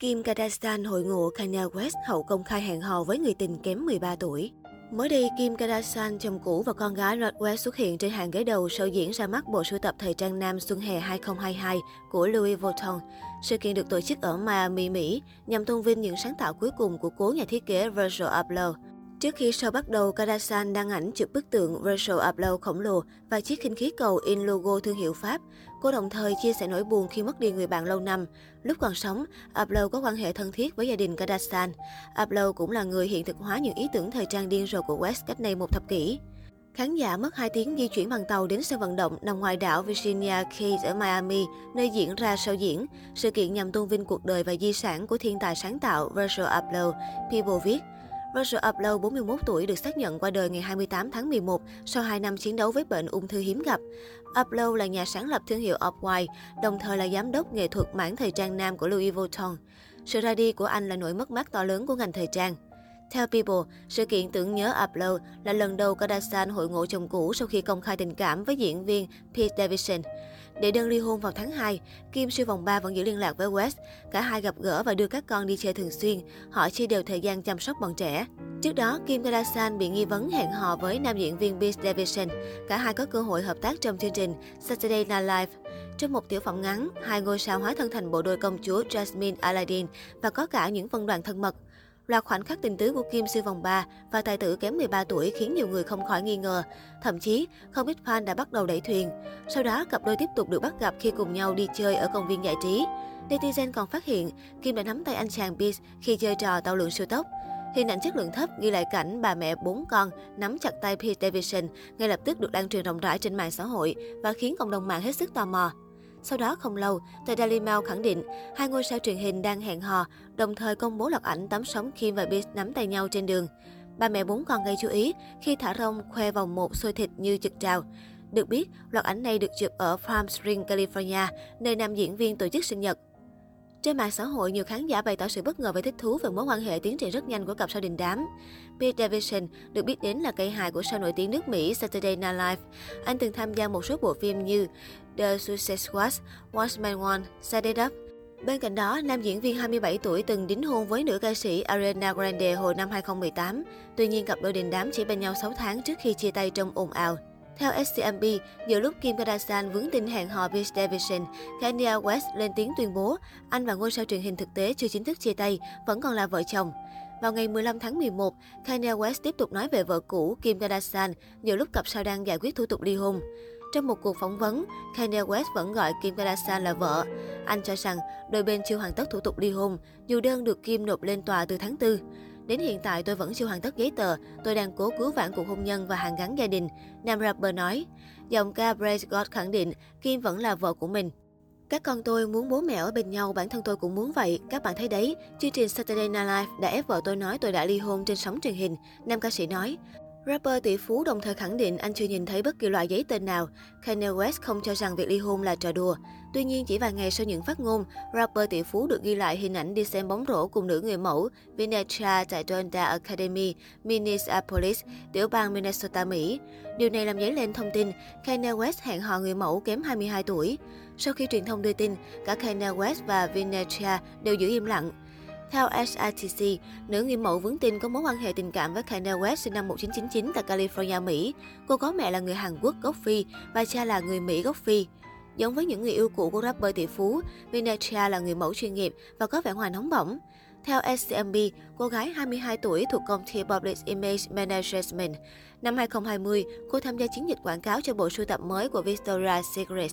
Kim Kardashian hội ngộ Kanye West hậu công khai hẹn hò với người tình kém 13 tuổi. Mới đây, Kim Kardashian, chồng cũ và con gái Rod West xuất hiện trên hàng ghế đầu sau diễn ra mắt bộ sưu tập thời trang nam xuân hè 2022 của Louis Vuitton. Sự kiện được tổ chức ở Miami, Mỹ, nhằm tôn vinh những sáng tạo cuối cùng của cố nhà thiết kế Virgil Abloh. Trước khi show bắt đầu, Kardashian đăng ảnh chụp bức tượng Virgil Abloh khổng lồ và chiếc khinh khí cầu in logo thương hiệu Pháp. Cô đồng thời chia sẻ nỗi buồn khi mất đi người bạn lâu năm. Lúc còn sống, Abloh có quan hệ thân thiết với gia đình Kardashian. Abloh cũng là người hiện thực hóa những ý tưởng thời trang điên rồ của West cách đây một thập kỷ. Khán giả mất 2 tiếng di chuyển bằng tàu đến sân vận động nằm ngoài đảo Virginia Keys ở Miami, nơi diễn ra show diễn. Sự kiện nhằm tôn vinh cuộc đời và di sản của thiên tài sáng tạo Virgil Abloh, People viết. Roger Abloh, 41 tuổi, được xác nhận qua đời ngày 28 tháng 11 sau 2 năm chiến đấu với bệnh ung thư hiếm gặp. Abloh là nhà sáng lập thương hiệu Off-White, đồng thời là giám đốc nghệ thuật mảng thời trang nam của Louis Vuitton. Sự ra đi của anh là nỗi mất mát to lớn của ngành thời trang. Theo People, sự kiện tưởng nhớ Upload là lần đầu Kardashian hội ngộ chồng cũ sau khi công khai tình cảm với diễn viên Pete Davidson. Để đơn ly hôn vào tháng 2, Kim siêu vòng 3 vẫn giữ liên lạc với West. Cả hai gặp gỡ và đưa các con đi chơi thường xuyên. Họ chia đều thời gian chăm sóc bọn trẻ. Trước đó, Kim Kardashian bị nghi vấn hẹn hò với nam diễn viên Pete Davidson. Cả hai có cơ hội hợp tác trong chương trình Saturday Night Live. Trong một tiểu phẩm ngắn, hai ngôi sao hóa thân thành bộ đôi công chúa Jasmine Aladdin và có cả những phân đoạn thân mật. Loạt khoảnh khắc tình tứ của Kim siêu vòng 3 và tài tử kém 13 tuổi khiến nhiều người không khỏi nghi ngờ. Thậm chí, không ít fan đã bắt đầu đẩy thuyền. Sau đó, cặp đôi tiếp tục được bắt gặp khi cùng nhau đi chơi ở công viên giải trí. Netizen còn phát hiện Kim đã nắm tay anh chàng Beast khi chơi trò tàu lượn siêu tốc. Hình ảnh chất lượng thấp ghi lại cảnh bà mẹ bốn con nắm chặt tay Pete Davidson ngay lập tức được lan truyền rộng rãi trên mạng xã hội và khiến cộng đồng mạng hết sức tò mò. Sau đó không lâu, tờ Daily Mail khẳng định hai ngôi sao truyền hình đang hẹn hò, đồng thời công bố loạt ảnh tắm sóng Kim và Beast nắm tay nhau trên đường. Ba mẹ bốn con gây chú ý khi thả rong khoe vòng một xôi thịt như trực trào. Được biết, loạt ảnh này được chụp ở Palm Springs, California, nơi nam diễn viên tổ chức sinh nhật. Trên mạng xã hội, nhiều khán giả bày tỏ sự bất ngờ và thích thú về mối quan hệ tiến triển rất nhanh của cặp sao đình đám. Pete Davidson được biết đến là cây hài của sao nổi tiếng nước Mỹ Saturday Night Live. Anh từng tham gia một số bộ phim như The Suicide Squad, Watch Man One, Set It Up. Bên cạnh đó, nam diễn viên 27 tuổi từng đính hôn với nữ ca sĩ Ariana Grande hồi năm 2018. Tuy nhiên, cặp đôi đình đám chỉ bên nhau 6 tháng trước khi chia tay trong ồn ào. Theo SCMP, giữa lúc Kim Kardashian vướng tin hẹn hò Pete Davidson, Kanye West lên tiếng tuyên bố anh và ngôi sao truyền hình thực tế chưa chính thức chia tay, vẫn còn là vợ chồng. Vào ngày 15 tháng 11, Kanye West tiếp tục nói về vợ cũ Kim Kardashian giữa lúc cặp sao đang giải quyết thủ tục ly hôn. Trong một cuộc phỏng vấn, Kanye West vẫn gọi Kim Kardashian là vợ. Anh cho rằng đôi bên chưa hoàn tất thủ tục ly hôn, dù đơn được Kim nộp lên tòa từ tháng 4. Đến hiện tại tôi vẫn chưa hoàn tất giấy tờ, tôi đang cố cứu vãn cuộc hôn nhân và hàng gắn gia đình. Nam rapper nói. Giọng ca Brace God khẳng định Kim vẫn là vợ của mình. Các con tôi muốn bố mẹ ở bên nhau, bản thân tôi cũng muốn vậy. Các bạn thấy đấy, chương trình Saturday Night Live đã ép vợ tôi nói tôi đã ly hôn trên sóng truyền hình. Nam ca sĩ nói, Rapper tỷ phú đồng thời khẳng định anh chưa nhìn thấy bất kỳ loại giấy tên nào. Kanye West không cho rằng việc ly hôn là trò đùa. Tuy nhiên, chỉ vài ngày sau những phát ngôn, rapper tỷ phú được ghi lại hình ảnh đi xem bóng rổ cùng nữ người mẫu Vinetra tại Donda Academy, Minneapolis, tiểu bang Minnesota, Mỹ. Điều này làm dấy lên thông tin Kanye West hẹn hò người mẫu kém 22 tuổi. Sau khi truyền thông đưa tin, cả Kanye West và Vinetra đều giữ im lặng. Theo SITC, nữ người mẫu vướng tin có mối quan hệ tình cảm với Kanye West sinh năm 1999 tại California, Mỹ. Cô có mẹ là người Hàn Quốc gốc Phi và cha là người Mỹ gốc Phi. Giống với những người yêu cũ của rapper tỷ phú, Vinetria là người mẫu chuyên nghiệp và có vẻ ngoài nóng bỏng. Theo SCMB, cô gái 22 tuổi thuộc công ty Public Image Management. Năm 2020, cô tham gia chiến dịch quảng cáo cho bộ sưu tập mới của Victoria's Secret.